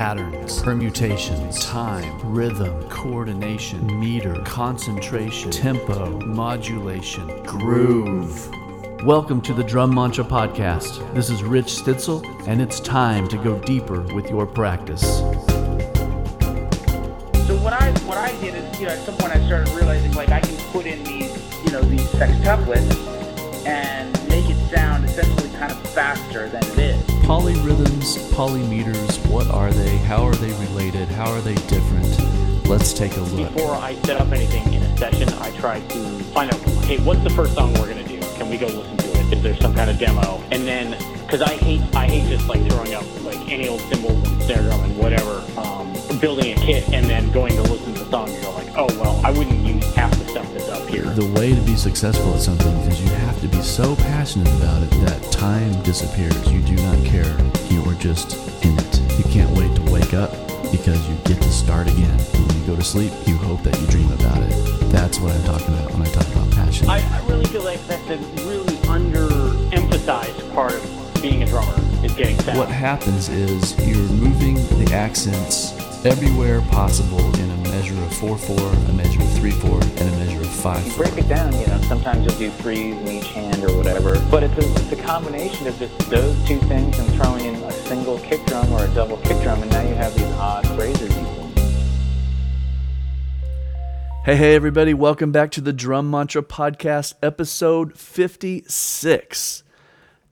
patterns, permutations, time, rhythm, coordination, meter, concentration, tempo, modulation, groove. Welcome to the Drum Mantra Podcast. This is Rich Stitzel, and it's time to go deeper with your practice. So what I what I did is, you know, at some point I started realizing like I can put in these, you know, these sextuplets and make it sound essentially kind of faster than it is. Polyrhythms, polymeters, what are they? How are they related? How are they different? Let's take a look. Before I set up anything in a session, I try to find out, hey, what's the first song we're gonna do? Can we go listen to it? Is there some kind of demo? And then, because I hate, I hate just like throwing up like any old cymbals and snare drum and whatever, um, building a kit and then going to listen to the song and go like, oh well, I wouldn't stuff that's up here. The way to be successful at something is you have to be so passionate about it that time disappears. You do not care. You are just in it. You can't wait to wake up because you get to start again. When you go to sleep, you hope that you dream about it. That's what I'm talking about when I talk about passion. I, I really feel like that's a really underemphasized part of being a drummer is getting sound. what happens is you're moving the accents everywhere possible in a measure of 4-4, a measure of 3-4, and a measure of 5-4. break it down, you know, sometimes you'll do threes in each hand or whatever. But it's a, it's a combination of just those two things and throwing in a single kick drum or a double kick drum, and now you have these odd phrases you Hey, hey, everybody, welcome back to the Drum Mantra Podcast, episode 56.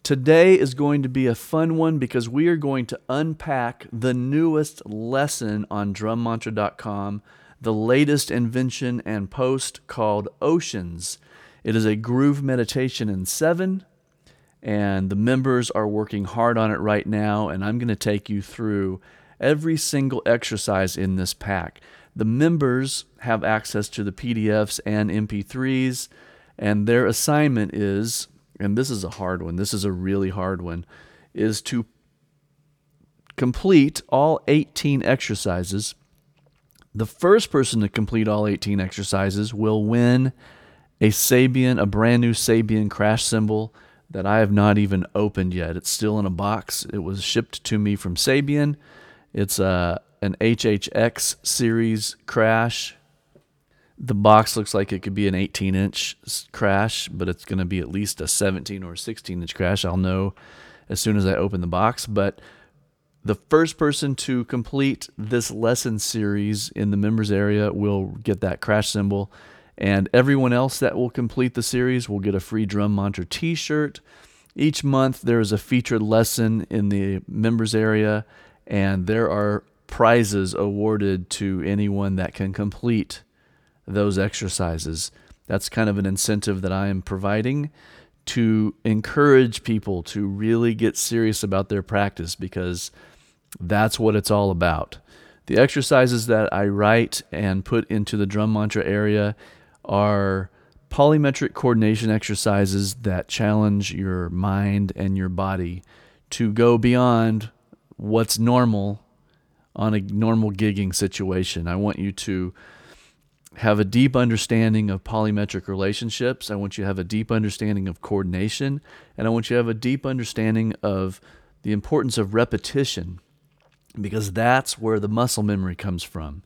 Today is going to be a fun one because we are going to unpack the newest lesson on drummantra.com, the latest invention and post called Oceans. It is a groove meditation in seven, and the members are working hard on it right now, and I'm going to take you through every single exercise in this pack. The members have access to the PDFs and MP3s, and their assignment is, and this is a hard one, this is a really hard one, is to complete all 18 exercises. The first person to complete all 18 exercises will win a Sabian, a brand new Sabian crash cymbal that I have not even opened yet. It's still in a box. It was shipped to me from Sabian. It's a an HHX series crash. The box looks like it could be an 18 inch crash, but it's going to be at least a 17 or 16 inch crash. I'll know as soon as I open the box. But the first person to complete this lesson series in the members area will get that crash cymbal. And everyone else that will complete the series will get a free Drum Mantra t shirt. Each month, there is a featured lesson in the members area, and there are prizes awarded to anyone that can complete those exercises. That's kind of an incentive that I am providing to encourage people to really get serious about their practice because that's what it's all about. The exercises that I write and put into the drum mantra area are polymetric coordination exercises that challenge your mind and your body to go beyond what's normal on a normal gigging situation. I want you to have a deep understanding of polymetric relationships. I want you to have a deep understanding of coordination. And I want you to have a deep understanding of the importance of repetition because that's where the muscle memory comes from.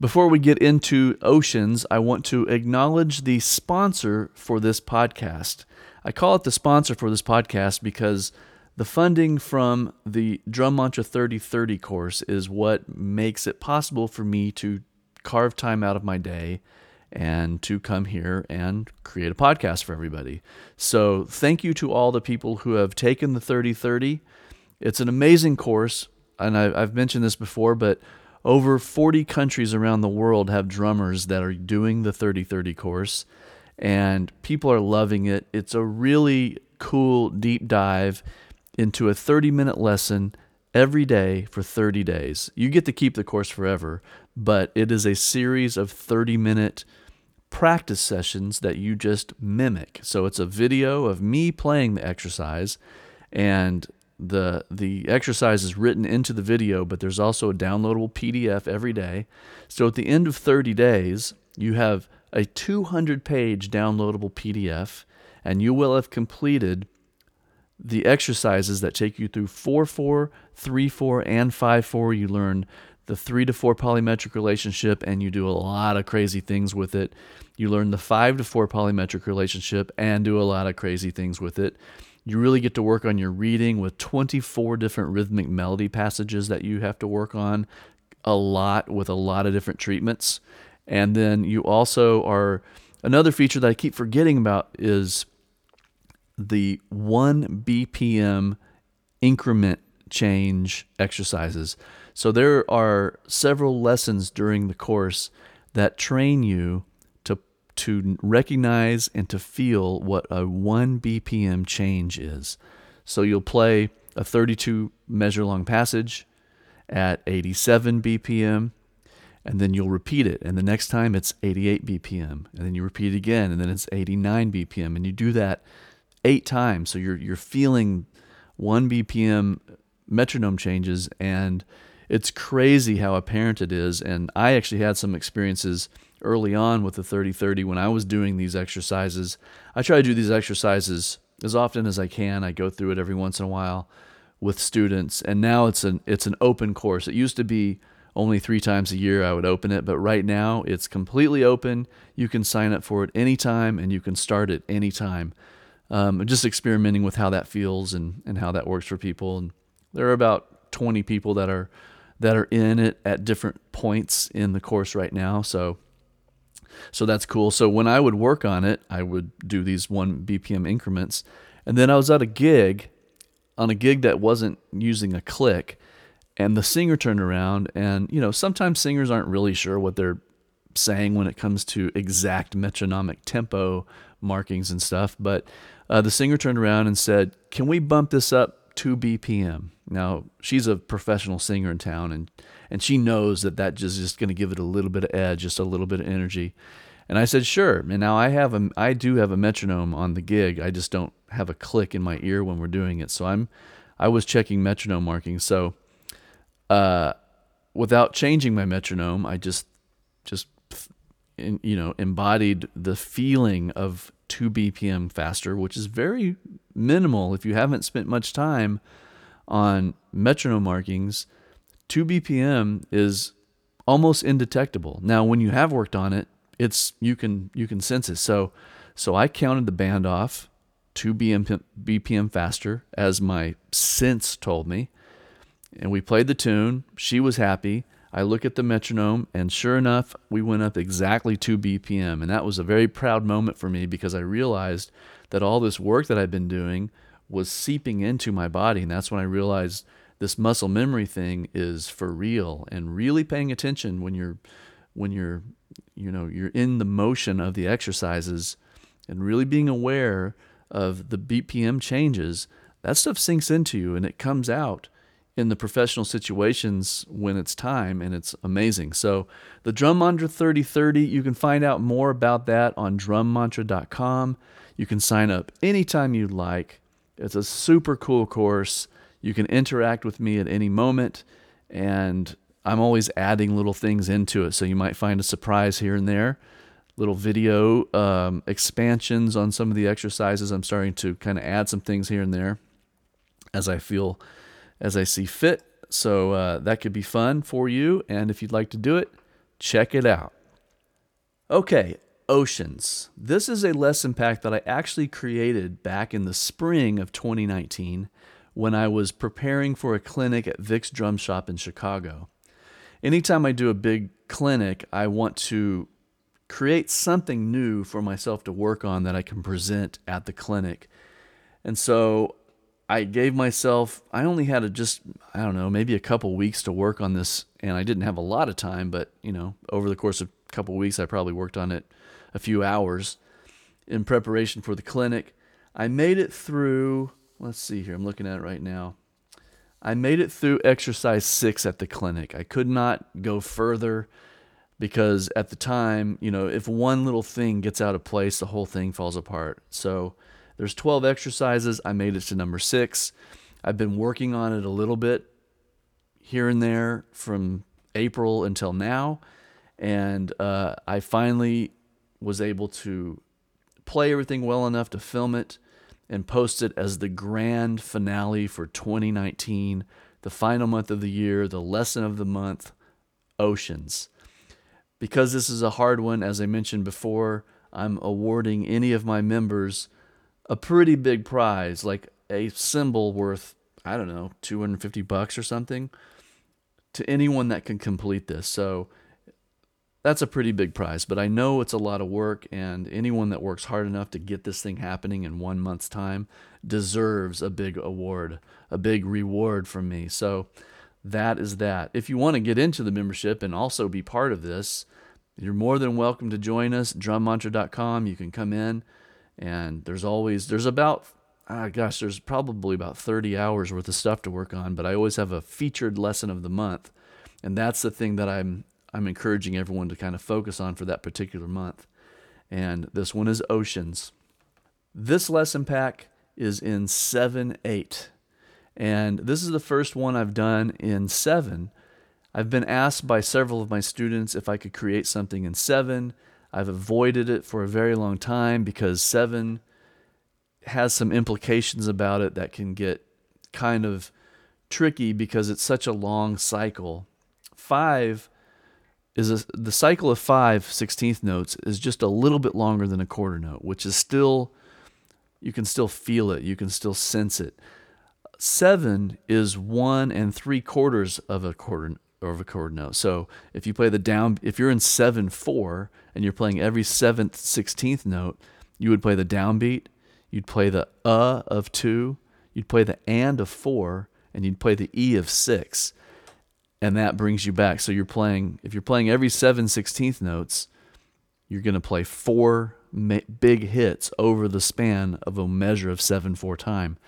Before we get into oceans, I want to acknowledge the sponsor for this podcast. I call it the sponsor for this podcast because the funding from the Drum Mantra 3030 course is what makes it possible for me to carve time out of my day and to come here and create a podcast for everybody. So, thank you to all the people who have taken the 3030. It's an amazing course, and I, have mentioned this before, but over 40 countries around the world have drummers that are doing the 3030 course, and people are loving it. It's a really cool deep dive into a 30 minute lesson every day for 30 days. You get to keep the course forever, but it is a series of 30 minute practice sessions that you just mimic. So it's a video of me playing the exercise and the the exercise is written into the video, but there's also a downloadable PDF every day. So at the end of 30 days, you have a 200 page downloadable PDF and you will have completed the exercises that take you through 4 4, 3 4, and 5 4. You learn the 3 to 4 polymetric relationship and you do a lot of crazy things with it. You learn the 5 to 4 polymetric relationship and do a lot of crazy things with it. You really get to work on your reading with 24 different rhythmic melody passages that you have to work on a lot with a lot of different treatments. And then you also are another feature that I keep forgetting about is the 1 BPM increment change exercises. So there are several lessons during the course that train you to to recognize and to feel what a 1 BPM change is. So you'll play a 32 measure long passage at 87 BPM and then you'll repeat it and the next time it's 88 BPM and then you repeat it again and then it's 89 BPM and you do that eight times. So you're you're feeling one BPM metronome changes, and it's crazy how apparent it is. And I actually had some experiences early on with the 30-30 when I was doing these exercises. I try to do these exercises as often as I can. I go through it every once in a while with students, and now it's an it's an open course. It used to be only three times a year I would open it, but right now it's completely open. You can sign up for it anytime and you can start it anytime um, just experimenting with how that feels and, and how that works for people. And there are about 20 people that are that are in it at different points in the course right now. So so that's cool. So when I would work on it, I would do these one BPM increments, and then I was at a gig, on a gig that wasn't using a click, and the singer turned around, and you know sometimes singers aren't really sure what they're saying when it comes to exact metronomic tempo markings and stuff, but uh, the singer turned around and said, Can we bump this up 2 BPM? Now, she's a professional singer in town, and, and she knows that that just is going to give it a little bit of edge, just a little bit of energy. And I said, Sure. And now I have a, I do have a metronome on the gig. I just don't have a click in my ear when we're doing it. So I'm, I was checking metronome markings. So, uh, without changing my metronome, I just, just, you know, embodied the feeling of 2 BPM faster, which is very minimal if you haven't spent much time on metronome markings. 2 BPM is almost indetectable. Now, when you have worked on it, it's you can you can sense it. So, so I counted the band off 2 BPM faster as my sense told me, and we played the tune. She was happy. I look at the metronome, and sure enough, we went up exactly 2 BPM. And that was a very proud moment for me because I realized that all this work that I'd been doing was seeping into my body. And that's when I realized this muscle memory thing is for real and really paying attention when you're when you're you know you're in the motion of the exercises and really being aware of the BPM changes that stuff sinks into you and it comes out in the professional situations when it's time and it's amazing. So the Drum Mantra 3030, you can find out more about that on drummantra.com. You can sign up anytime you'd like. It's a super cool course. You can interact with me at any moment and I'm always adding little things into it. So you might find a surprise here and there, little video um, expansions on some of the exercises. I'm starting to kind of add some things here and there as I feel as I see fit. So uh, that could be fun for you. And if you'd like to do it, check it out. Okay, oceans. This is a lesson pack that I actually created back in the spring of 2019 when I was preparing for a clinic at Vic's Drum Shop in Chicago. Anytime I do a big clinic, I want to create something new for myself to work on that I can present at the clinic. And so I gave myself, I only had a just, I don't know, maybe a couple weeks to work on this, and I didn't have a lot of time, but, you know, over the course of a couple weeks, I probably worked on it a few hours in preparation for the clinic. I made it through, let's see here, I'm looking at it right now. I made it through exercise six at the clinic. I could not go further because at the time, you know, if one little thing gets out of place, the whole thing falls apart. So, there's 12 exercises. I made it to number six. I've been working on it a little bit here and there from April until now. And uh, I finally was able to play everything well enough to film it and post it as the grand finale for 2019, the final month of the year, the lesson of the month, oceans. Because this is a hard one, as I mentioned before, I'm awarding any of my members a pretty big prize, like a cymbal worth, I don't know, 250 bucks or something to anyone that can complete this. So that's a pretty big prize, but I know it's a lot of work, and anyone that works hard enough to get this thing happening in one month's time deserves a big award, a big reward from me. So that is that. If you want to get into the membership and also be part of this, you're more than welcome to join us. Drummantra.com. You can come in, and there's always there's about ah, gosh, there's probably about 30 hours worth of stuff to work on, but I always have a featured lesson of the month, and that's the thing that I'm I'm encouraging everyone to kind of focus on for that particular month. And this one is oceans. This lesson pack is in 7 8. And this is the first one I've done in 7. I've been asked by several of my students if I could create something in 7. I've avoided it for a very long time because 7 has some implications about it that can get kind of tricky because it's such a long cycle. 5 is a, the cycle of five 16th notes is just a little bit longer than a quarter note, which is still, you can still feel it, you can still sense it. Seven is one and three quarters of a quarter of a chord note. So if you play the down, if you're in seven four and you're playing every seventh 16th note, you would play the downbeat, you'd play the uh of two, you'd play the and of four, and you'd play the e of six and that brings you back. So you're playing if you're playing every seven sixteenth notes, you're to play four big hits over the span of a measure of seven four time.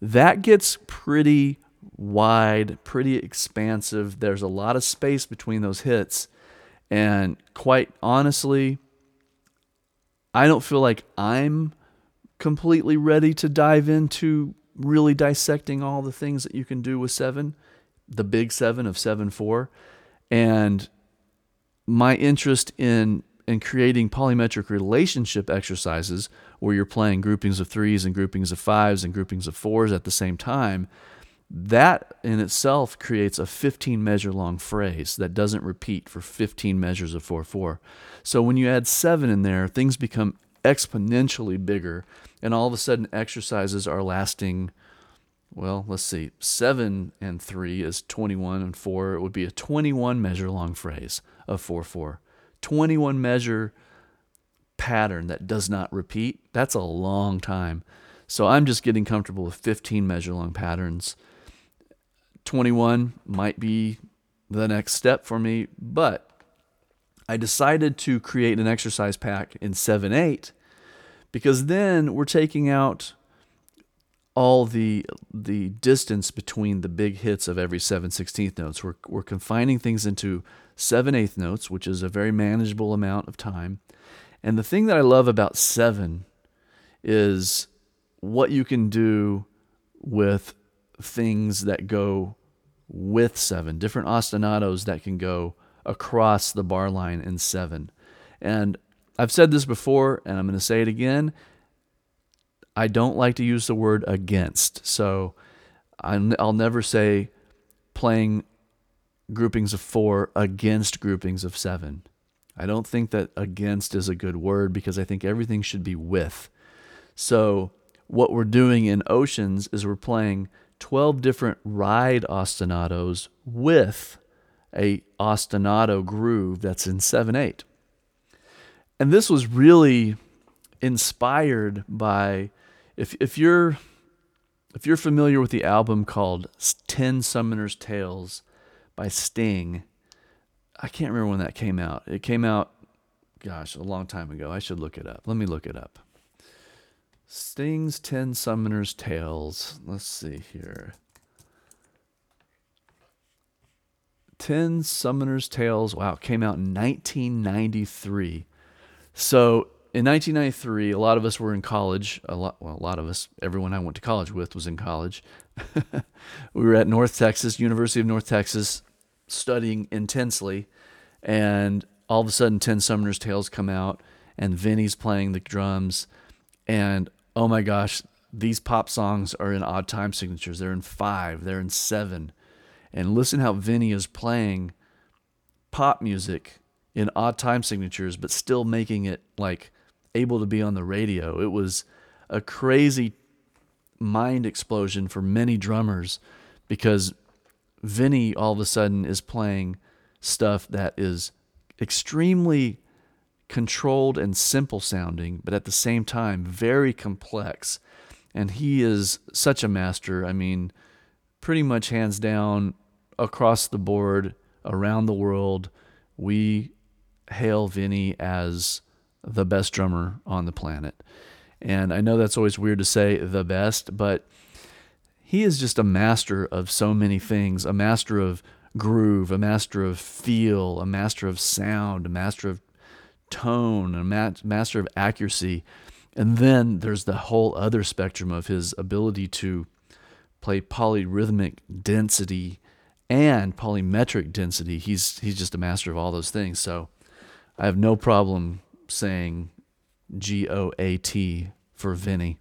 That gets pretty wide, pretty expansive. There's a lot of space between those hits, and quite honestly, I don't feel like I'm completely ready to dive into really dissecting all the things that you can do with seven the big seven of seven four, and my interest in in creating polymetric relationship exercises where you're playing groupings of threes and groupings of fives and groupings of fours at the same time, that in itself creates a 15 measure long phrase that doesn't repeat for 15 measures of 4 4. So when you add seven in there, things become exponentially bigger, and all of a sudden exercises are lasting well, let's see, 7 and 3 is 21, and 4, it would be a 21 measure long phrase of 4 4. 21 measure pattern that does not repeat, that's a long time. So I'm just getting comfortable with 15 measure long patterns. 21 might be the next step for me, but I decided to create an exercise pack in 7 8 because then we're taking out all the the distance between the big hits of every 7 16th notes. We're, we're confining things into 7 8th notes, which is a very manageable amount of time. And the thing that I love about 7 is what you can do with things that go with 7, different ostinatos that can go across the bar line in 7. And I've said this before, and I'm going to say it again I don't like to use the word against. So I'll never say playing groupings of four against groupings of seven. I don't think that against is a good word because I think everything should be with. So what we're doing in Oceans is we're playing 12 different ride ostinatos with a ostinato groove that's in 7/8. And this was really inspired by if if you're if you're familiar with the album called Ten Summoners Tales by Sting, I can't remember when that came out. It came out, gosh, a long time ago. I should look it up. Let me look it up. Sting's Ten Summoners Tales. Let's see here. Ten Summoners Tales. Wow, came out in 1993. So in 1993, a lot of us were in college. A lot, well, a lot of us, everyone I went to college with was in college. we were at North Texas, University of North Texas, studying intensely, and all of a sudden, Ten Summoners Tales come out, and Vinnie's playing the drums, and oh my gosh, these pop songs are in odd time signatures. They're in five, they're in seven. And listen how Vinnie is playing pop music in odd time signatures, but still making it like able to be on the radio. It was a crazy mind explosion for many drummers because Vinnie all of a sudden is playing stuff that is extremely controlled and simple sounding, but at the same time very complex. And he is such a master. I mean, pretty much hands down across the board around the world, we hail Vinnie as the best drummer on the planet. And I know that's always weird to say the best, but he is just a master of so many things a master of groove, a master of feel, a master of sound, a master of tone, a master of accuracy. And then there's the whole other spectrum of his ability to play polyrhythmic density and polymetric density. He's he's just a master of all those things. So I have no problem saying G O A T for Vinnie.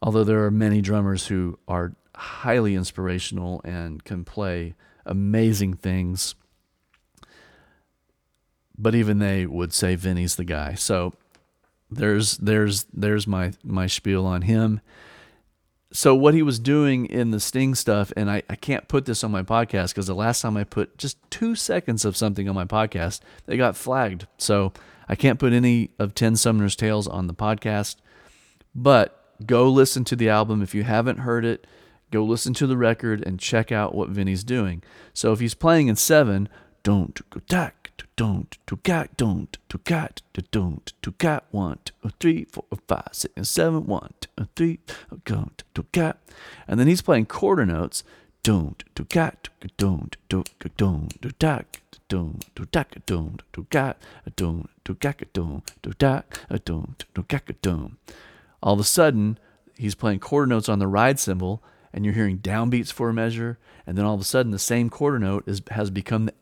Although there are many drummers who are highly inspirational and can play amazing things. But even they would say Vinnie's the guy. So there's there's there's my my spiel on him. So what he was doing in the Sting stuff, and I, I can't put this on my podcast because the last time I put just two seconds of something on my podcast, they got flagged. So I can't put any of Ten Summoner's Tales on the podcast. But go listen to the album if you haven't heard it go listen to the record and check out what Vinnie's doing. So if he's playing in seven, don't go tack, don't to cat, don't to cat, to don't to cat, one, two, three, four, five, six, and seven, one, two, three, go to cat, and then he's playing quarter notes. Don't to cat, don't to don't to to don't to tack, don't to cat, don't to cack, don't to tack, don't to cack, don't. All of a sudden, he's playing quarter notes on the ride cymbal and you're hearing downbeats for a measure, and then all of a sudden the same quarter note is, has become the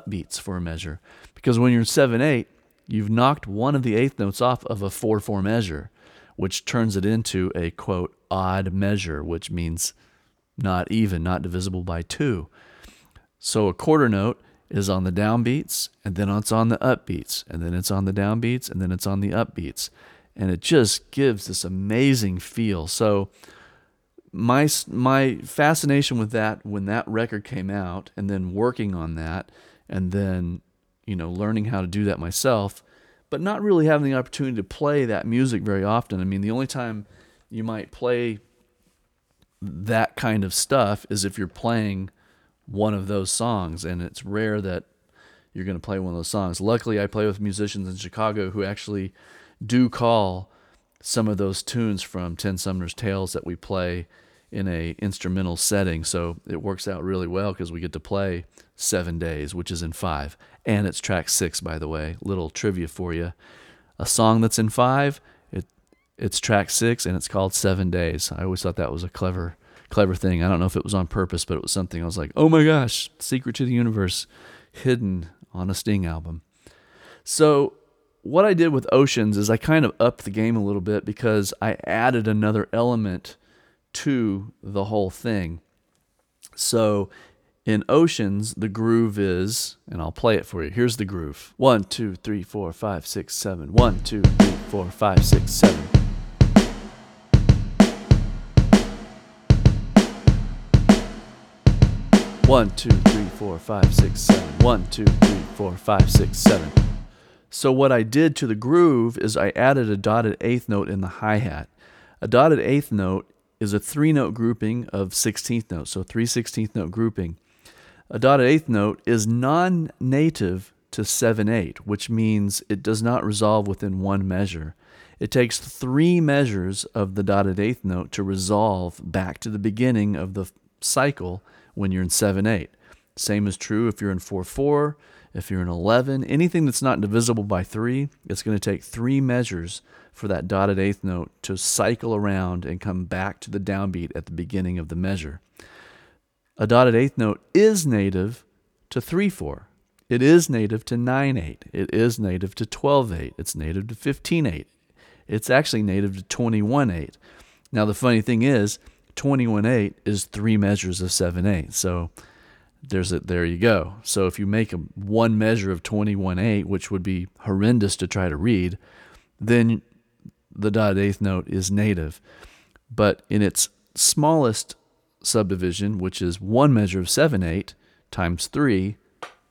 upbeats for a measure. Because when you're in 7 8, you've knocked one of the eighth notes off of a 4 4 measure, which turns it into a quote odd measure, which means not even, not divisible by 2. So a quarter note is on the downbeats, and then it's on the upbeats, and then it's on the downbeats, and then it's on the upbeats. And it just gives this amazing feel. So, my my fascination with that when that record came out and then working on that and then you know learning how to do that myself but not really having the opportunity to play that music very often i mean the only time you might play that kind of stuff is if you're playing one of those songs and it's rare that you're going to play one of those songs luckily i play with musicians in chicago who actually do call some of those tunes from Ten Summoner's Tales that we play in a instrumental setting. So it works out really well because we get to play seven days, which is in five. And it's track six, by the way. Little trivia for you. A song that's in five, it it's track six and it's called Seven Days. I always thought that was a clever clever thing. I don't know if it was on purpose, but it was something I was like, oh my gosh, Secret to the Universe hidden on a Sting album. So what I did with Oceans is I kind of upped the game a little bit because I added another element to the whole thing. So in Oceans, the groove is, and I'll play it for you. Here's the groove one, two, three, four, five, six, seven. One, two, three, four, five, six, seven. One, two, three, four, five, six, seven. One, two, three, four, five, six, seven. So, what I did to the groove is I added a dotted eighth note in the hi hat. A dotted eighth note is a three note grouping of 16th notes, so three 16th note grouping. A dotted eighth note is non native to 7 8, which means it does not resolve within one measure. It takes three measures of the dotted eighth note to resolve back to the beginning of the cycle when you're in 7 8. Same is true if you're in 4 4, if you're in 11, anything that's not divisible by 3, it's going to take three measures for that dotted eighth note to cycle around and come back to the downbeat at the beginning of the measure. A dotted eighth note is native to 3 4. It is native to 9 8. It is native to 12 8. It's native to 15 8. It's actually native to 21 8. Now, the funny thing is, 21 8 is three measures of 7 8. So there's a, there you go. So if you make a one measure of 21 8, which would be horrendous to try to read, then the dotted eighth note is native. But in its smallest subdivision, which is one measure of 7 8 times 3,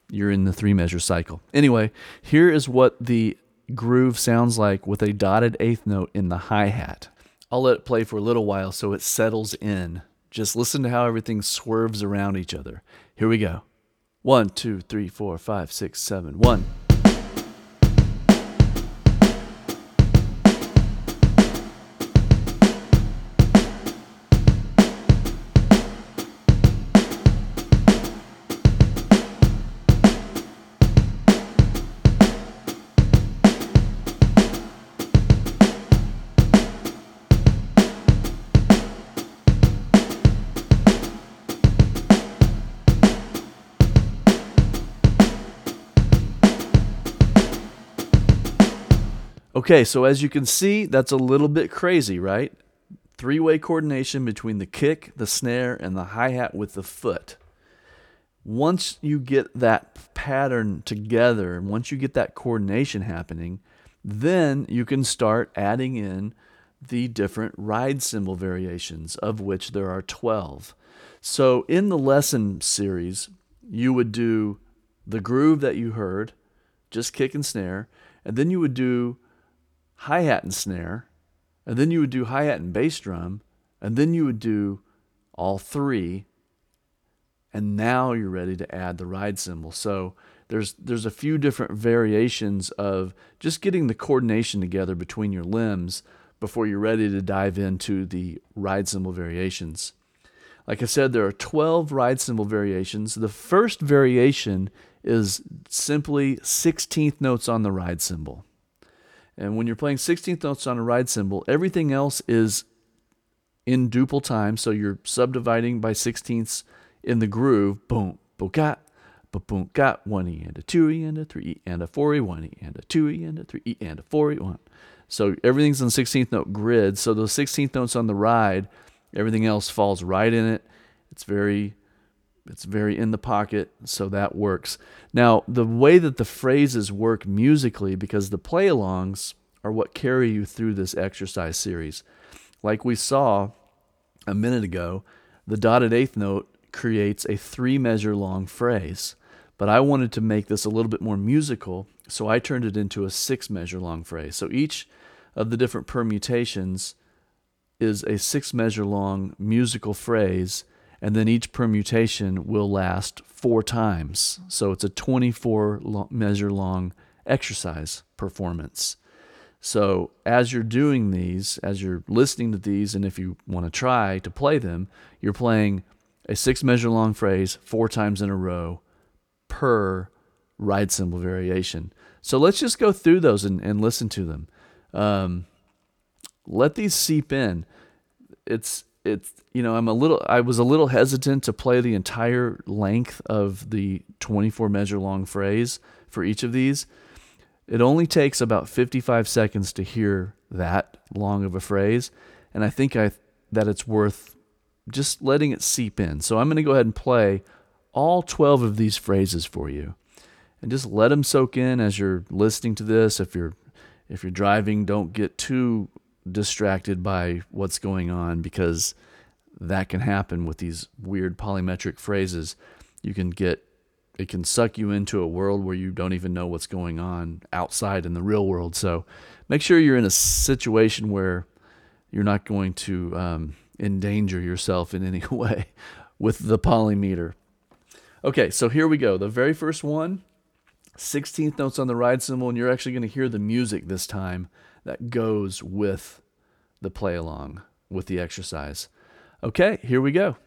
you're in the three measure cycle. Anyway, here is what the groove sounds like with a dotted eighth note in the hi hat. I'll let it play for a little while so it settles in. Just listen to how everything swerves around each other. Here we go. One, two, three, four, five, six, seven. One. Okay, so as you can see, that's a little bit crazy, right? Three way coordination between the kick, the snare, and the hi hat with the foot. Once you get that pattern together, and once you get that coordination happening, then you can start adding in the different ride cymbal variations, of which there are 12. So in the lesson series, you would do the groove that you heard, just kick and snare, and then you would do hi hat and snare, and then you would do hi hat and bass drum, and then you would do all three, and now you're ready to add the ride cymbal. So there's there's a few different variations of just getting the coordination together between your limbs before you're ready to dive into the ride cymbal variations. Like I said, there are 12 ride cymbal variations. The first variation is simply 16th notes on the ride cymbal. And when you're playing 16th notes on a ride cymbal, everything else is in duple time. So you're subdividing by 16ths in the groove. Boom, boom, boom, got. One E and a two E and a three E and a four E, one E and a two E and a three E and a four E, one. So everything's on 16th note grid. So those 16th notes on the ride, everything else falls right in it. It's very it's very in the pocket, so that works. Now, the way that the phrases work musically, because the play alongs are what carry you through this exercise series. Like we saw a minute ago, the dotted eighth note creates a three measure long phrase. But I wanted to make this a little bit more musical, so I turned it into a six measure long phrase. So each of the different permutations is a six measure long musical phrase and then each permutation will last four times. So it's a 24 measure long exercise performance. So as you're doing these, as you're listening to these, and if you want to try to play them, you're playing a six measure long phrase four times in a row per ride cymbal variation. So let's just go through those and, and listen to them. Um, let these seep in. It's it's you know I'm a little I was a little hesitant to play the entire length of the 24 measure long phrase for each of these. It only takes about 55 seconds to hear that long of a phrase, and I think I that it's worth just letting it seep in. So I'm going to go ahead and play all 12 of these phrases for you. And just let them soak in as you're listening to this. If you're if you're driving, don't get too distracted by what's going on because that can happen with these weird polymetric phrases. You can get it can suck you into a world where you don't even know what's going on outside in the real world. So make sure you're in a situation where you're not going to um, endanger yourself in any way with the polymeter. Okay, so here we go. The very first one, 16th notes on the ride cymbal, and you're actually going to hear the music this time that goes with the play along, with the exercise. Okay, here we go.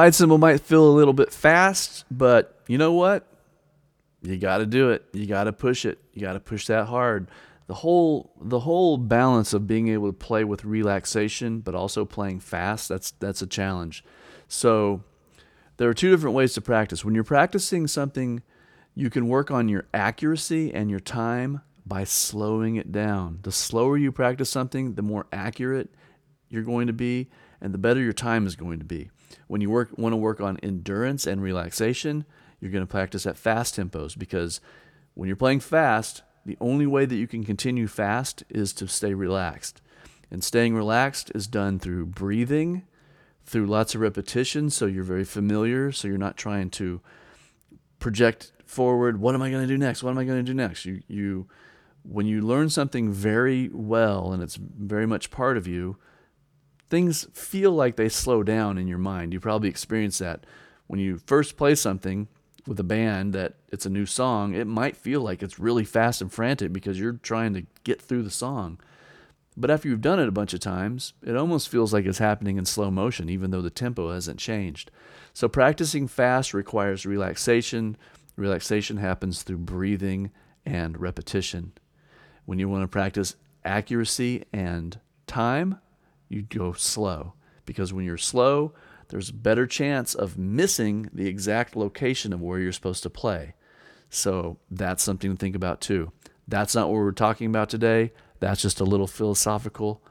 Ride cymbal might feel a little bit fast, but you know what? You got to do it. You got to push it. You got to push that hard. The whole the whole balance of being able to play with relaxation but also playing fast, that's that's a challenge. So there are two different ways to practice. When you're practicing something, you can work on your accuracy and your time by slowing it down. The slower you practice something, the more accurate you're going to be and the better your time is going to be. When you work want to work on endurance and relaxation, you're going to practice at fast tempos because when you're playing fast, the only way that you can continue fast is to stay relaxed. And staying relaxed is done through breathing, through lots of repetition so you're very familiar, so you're not trying to project forward, what am I going to do next? What am I going to do next? You you when you learn something very well and it's very much part of you, things feel like they slow down in your mind. You probably experience that when you first play something with a band that it's a new song, it might feel like it's really fast and frantic because you're trying to get through the song. But after you've done it a bunch of times, it almost feels like it's happening in slow motion, even though the tempo hasn't changed. So practicing fast requires relaxation. Relaxation happens through breathing and repetition. When you want to practice accuracy and time, you go slow because when you're slow, there's a better chance of missing the exact location of where you're supposed to play. So that's something to think about too. That's not what we're talking about today. That's just a little philosophical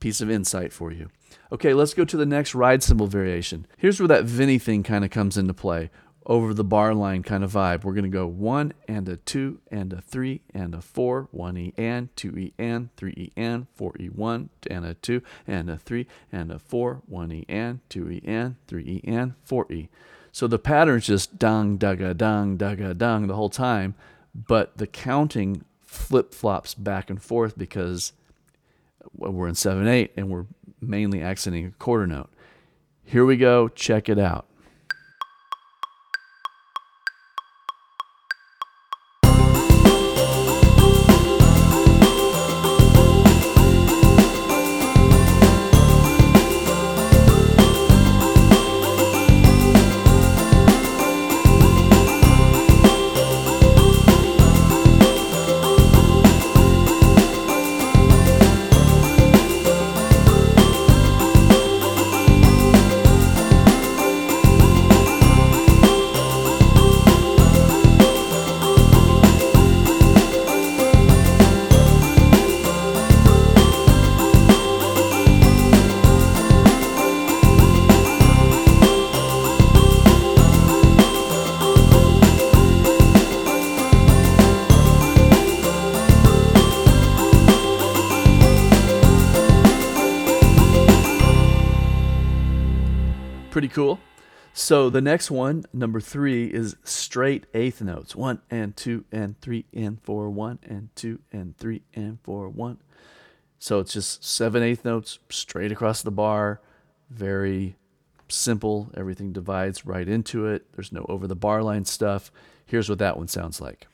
piece of insight for you. Okay, let's go to the next ride cymbal variation. Here's where that Vinnie thing kind of comes into play over the bar line kind of vibe. We're going to go one and a two and a three and a four, one E and, two E and, three E and, four E one and a two and a three and a four, one E and, two E and, three E and, four E. So the pattern's just dong, dugga, dong, dugga, dong the whole time, but the counting flip flops back and forth because we're in 7 8 and we're mainly accenting a quarter note. Here we go, check it out. So the next one, number three, is straight eighth notes. One and two and three and four. One and two and three and four. One. So it's just seven eighth notes straight across the bar. Very simple. Everything divides right into it. There's no over the bar line stuff. Here's what that one sounds like.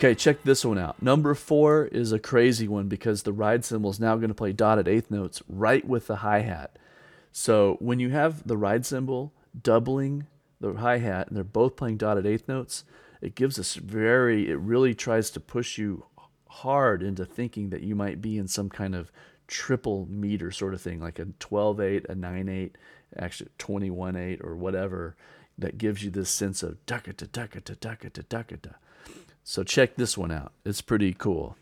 Okay, check this one out. Number four is a crazy one because the ride cymbal is now going to play dotted eighth notes right with the hi hat. So when you have the ride cymbal doubling the hi hat and they're both playing dotted eighth notes, it gives us very, it really tries to push you hard into thinking that you might be in some kind of triple meter sort of thing, like a 12 8, a 9 8, actually 21 8, or whatever that gives you this sense of dakata dakata dakata dakata. So check this one out. It's pretty cool.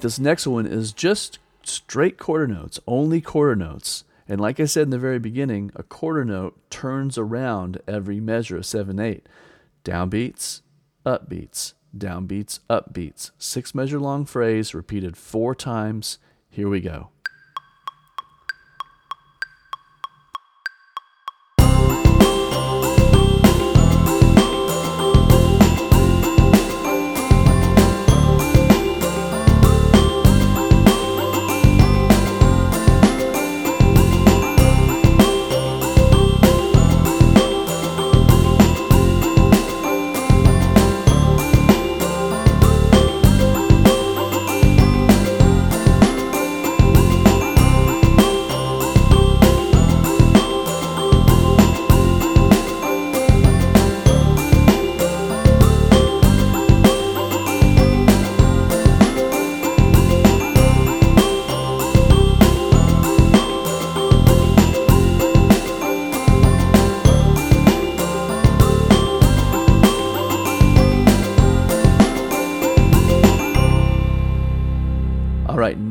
Right, this next one is just straight quarter notes, only quarter notes. And like I said in the very beginning, a quarter note turns around every measure of 7 8. Downbeats, upbeats, downbeats, upbeats. Six measure long phrase repeated four times. Here we go.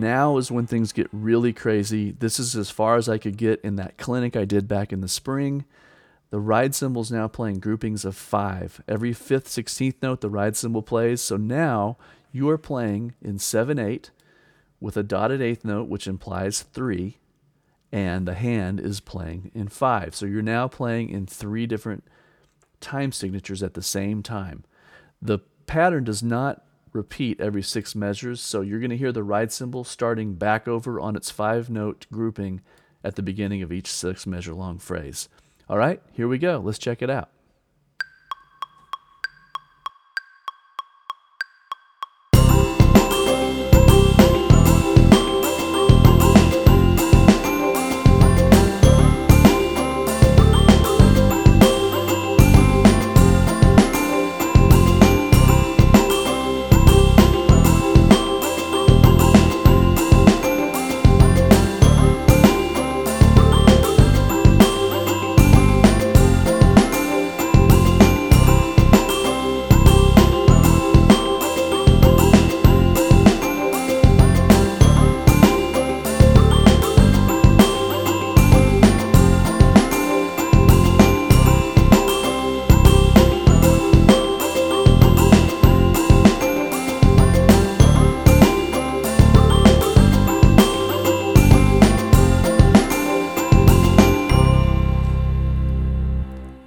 Now is when things get really crazy. This is as far as I could get in that clinic I did back in the spring. The ride cymbal is now playing groupings of five. Every fifth, sixteenth note, the ride cymbal plays. So now you are playing in 7 8 with a dotted eighth note, which implies three, and the hand is playing in five. So you're now playing in three different time signatures at the same time. The pattern does not repeat every six measures, so you're going to hear the ride cymbal starting back over on its five note grouping at the beginning of each six measure long phrase. All right, here we go. Let's check it out.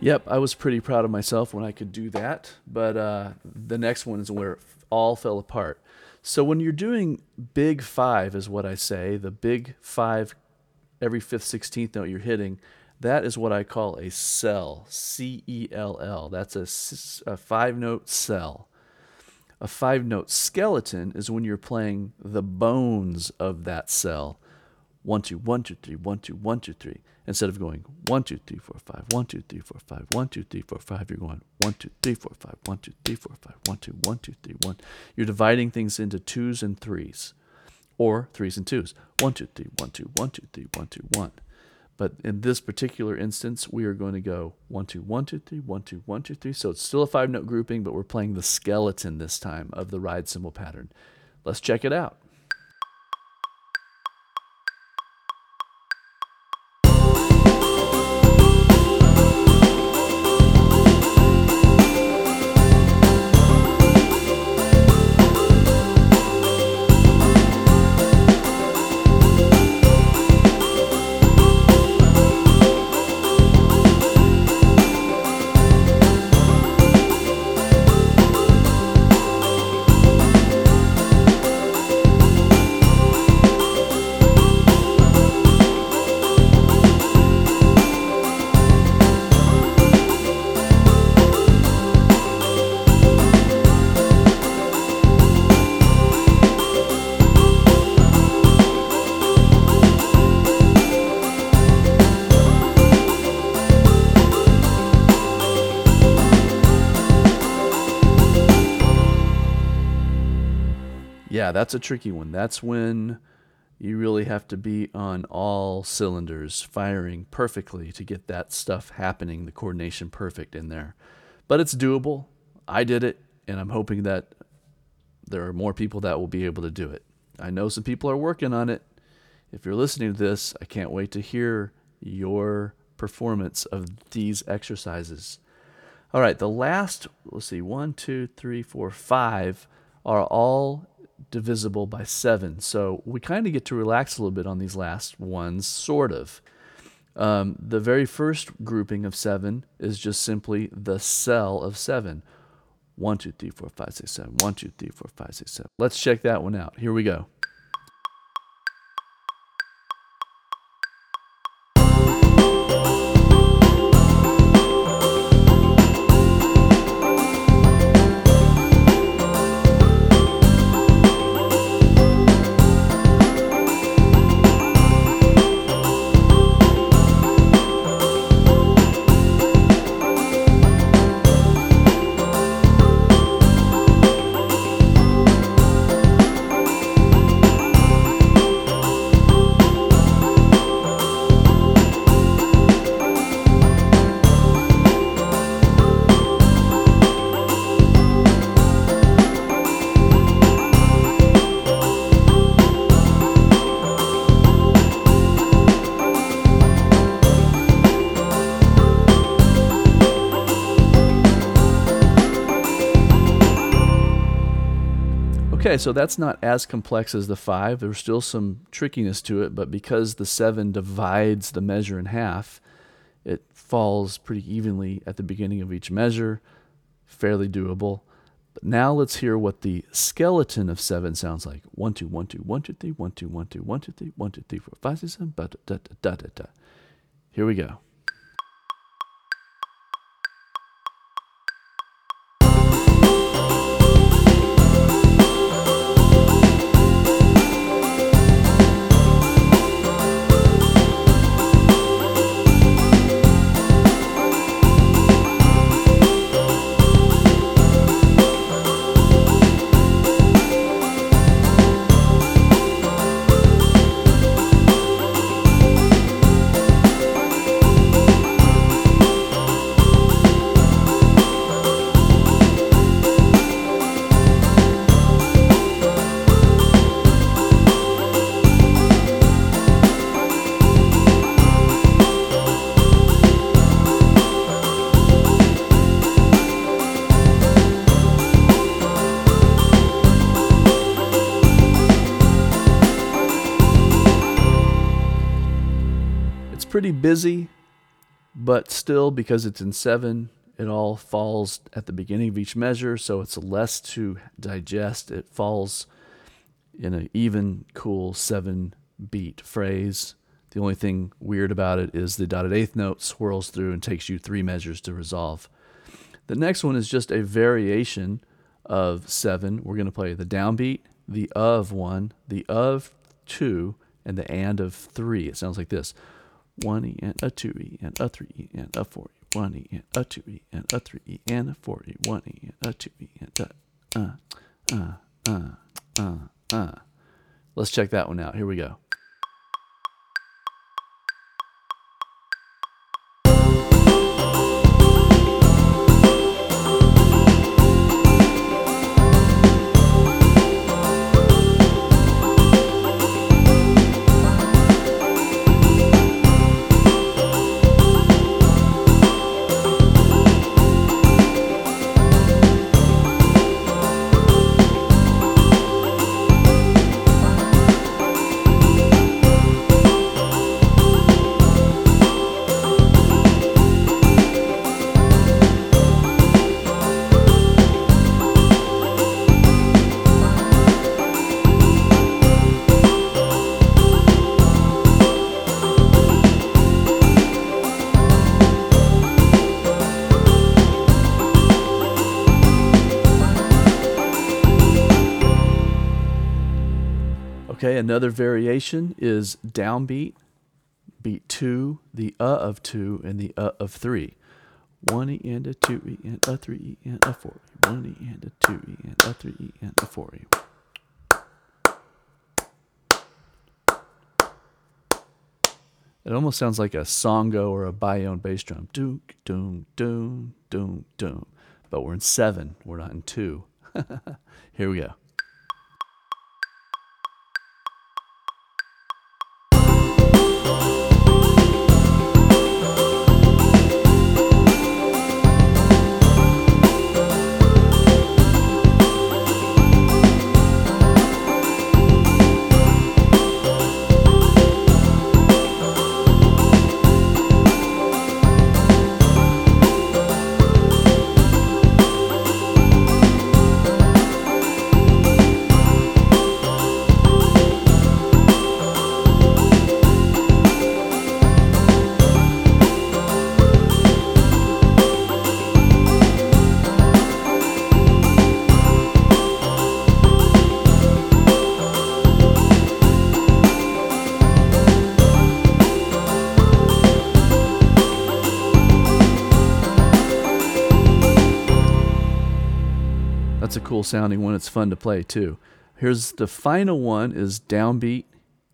Yep, I was pretty proud of myself when I could do that. But uh, the next one is where it all fell apart. So when you're doing big five, is what I say, the big five, every fifth, sixteenth note you're hitting, that is what I call a cell. C E L L. That's a, a five note cell. A five note skeleton is when you're playing the bones of that cell. One, two, one, two, three, one, two, one, two, three. Instead of going one, two, three, four, five, one, two, three, four, five, one, two, three, four, five, you're going one, two, three, four, five, one, two, three, four, five, one, two, one, two, three, one. You're dividing things into twos and threes, or threes and twos. One, two, three, one, two, one, two, three, one, two, one. But in this particular instance, we are going to go one, two, one, two, three, one, two, one, two, three. So it's still a five note grouping, but we're playing the skeleton this time of the ride cymbal pattern. Let's check it out. That's a tricky one. That's when you really have to be on all cylinders, firing perfectly to get that stuff happening, the coordination perfect in there. But it's doable. I did it, and I'm hoping that there are more people that will be able to do it. I know some people are working on it. If you're listening to this, I can't wait to hear your performance of these exercises. All right, the last, let's see, one, two, three, four, five are all divisible by seven. So we kind of get to relax a little bit on these last ones, sort of. Um, the very first grouping of seven is just simply the cell of seven. One, two, three, four, five, six, seven. One, two, three, four, five, six, seven. Let's check that one out. Here we go. Okay, so that's not as complex as the five. There's still some trickiness to it, but because the seven divides the measure in half, it falls pretty evenly at the beginning of each measure, fairly doable. But now let's hear what the skeleton of seven sounds like. One, two, one, two, one, two, three, one, two, one, two, one, two, three, one, two, three, four, five, six, seven, da, da, da, da, da. Here we go. Pretty busy, but still, because it's in seven, it all falls at the beginning of each measure, so it's less to digest. It falls in an even, cool seven beat phrase. The only thing weird about it is the dotted eighth note swirls through and takes you three measures to resolve. The next one is just a variation of seven. We're going to play the downbeat, the of one, the of two, and the and of three. It sounds like this one E and a two E and a three E and a four E, one E and a two E and a three E and a four E, one E and a two E and a uh uh uh uh uh. Let's check that one out. Here we go. Another variation is downbeat, beat two, the uh of two, and the uh of three. One E and a two E and a three E and a four E. One E and a two E and a three E and a four E. It almost sounds like a songo or a baião bass drum. Doom, doom, doom, doom, doom. But we're in seven, we're not in two. Here we go. That's a cool sounding one. It's fun to play too. Here's the final one is downbeat,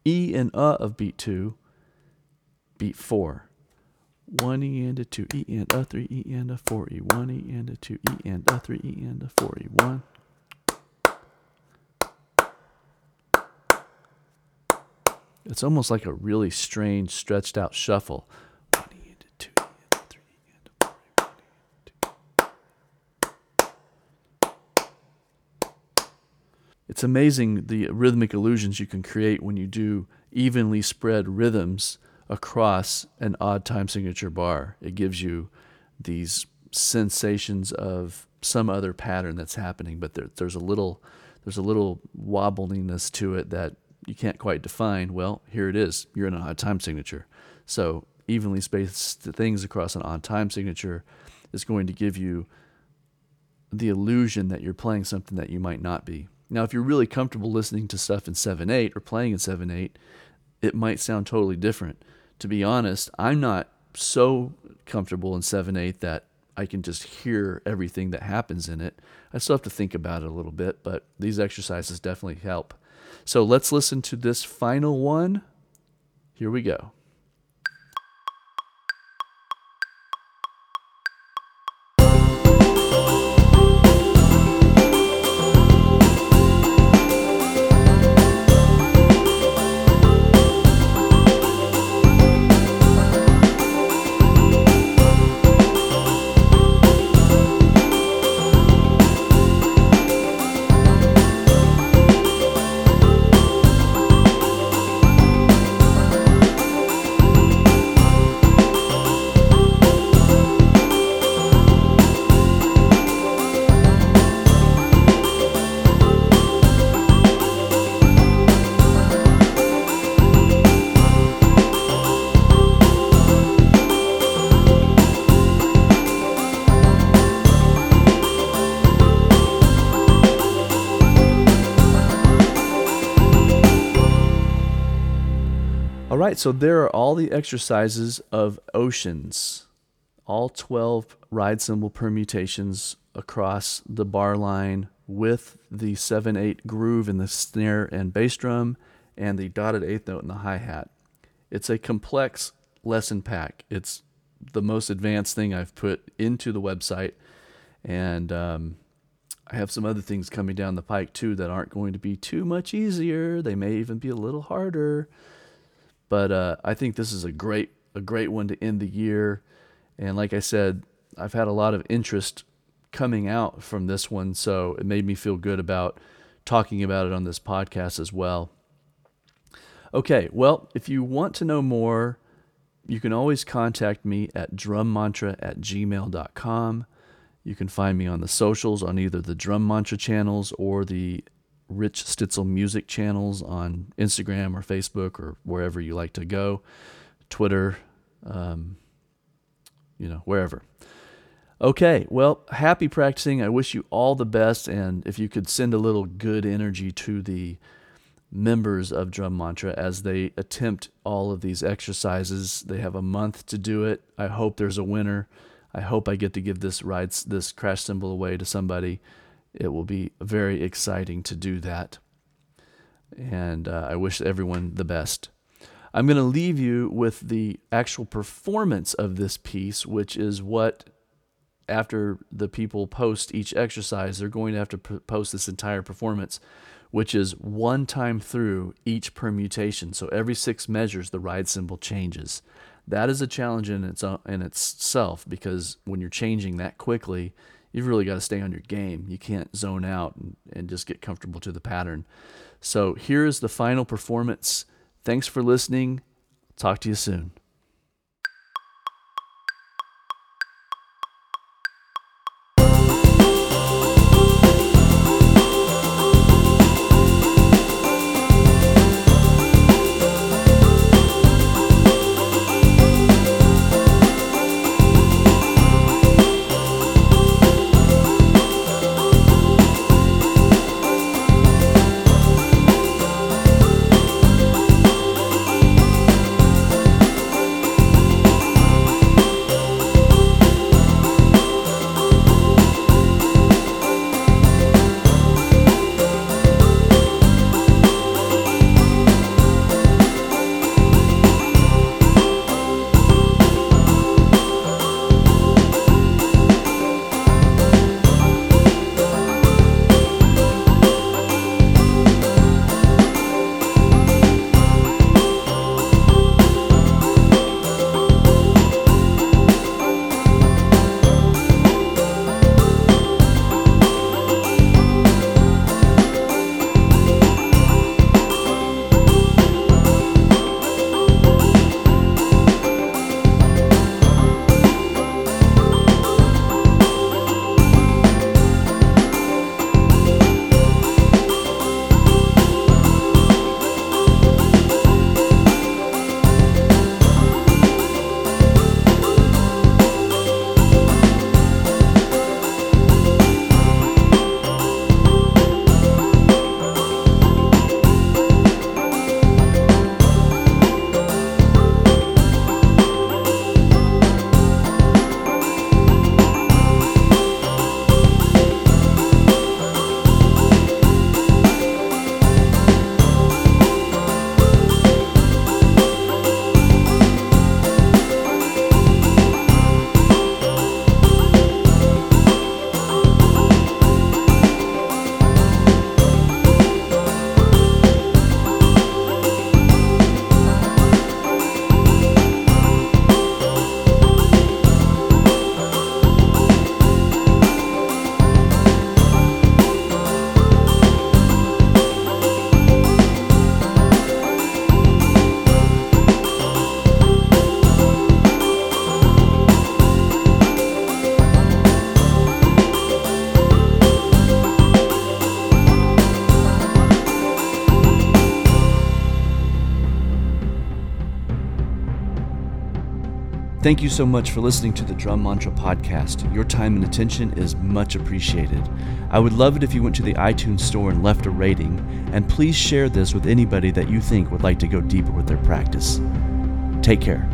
E and uh of beat two, beat four. One E and a two E and a three E and a four E. One E and a two E and a three E and a four E. One. It's almost like a really strange, stretched out shuffle. One E and a two E and a three E and a four E. One E and a two. It's amazing the rhythmic illusions you can create when you do evenly spread rhythms across an odd time signature bar. It gives you these sensations of some other pattern that's happening, but there, there's a little there's a little wobbliness to it that you can't quite define. Well, here it is. You're in an odd time signature. So evenly spaced things across an odd time signature is going to give you the illusion that you're playing something that you might not be. Now, if you're really comfortable listening to stuff in 7 8 or playing in 7 8, it might sound totally different. To be honest, I'm not so comfortable in 7 8 that I can just hear everything that happens in it. I still have to think about it a little bit, but these exercises definitely help. So let's listen to this final one. Here we go. Right, so there are all the exercises of oceans, all 12 ride cymbal permutations across the bar line with the 7 8 groove in the snare and bass drum and the dotted eighth note in the hi hat. It's a complex lesson pack. It's the most advanced thing I've put into the website. And um, I have some other things coming down the pike too that aren't going to be too much easier. They may even be a little harder. But uh, I think this is a great a great one to end the year. And like I said, I've had a lot of interest coming out from this one, so it made me feel good about talking about it on this podcast as well. Okay, well, if you want to know more, you can always contact me at drummantra at gmail.com. You can find me on the socials on either the Drum Mantra channels or the Rich Stitzel Music channels on Instagram or Facebook or wherever you like to go, Twitter, um, you know, wherever. Okay, well, happy practicing. I wish you all the best. And if you could send a little good energy to the members of Drum Mantra as they attempt all of these exercises, they have a month to do it. I hope there's a winner. I hope I get to give this ride, this crash cymbal away to somebody. It will be very exciting to do that. And uh, I wish everyone the best. I'm going to leave you with the actual performance of this piece, which is what, after the people post each exercise, they're going to have to post this entire performance, which is one time through each permutation. So every six measures, the ride cymbal changes. That is a challenge in, its, in itself because when you're changing that quickly, you've really got to stay on your game. You can't zone out and, and just get comfortable to the pattern. So here is the final performance. Thanks for listening. Talk to you soon. Thank you so much for listening to the Drum Mantra podcast. Your time and attention is much appreciated. I would love it if you went to the iTunes store and left a rating, and please share this with anybody that you think would like to go deeper with their practice. Take care.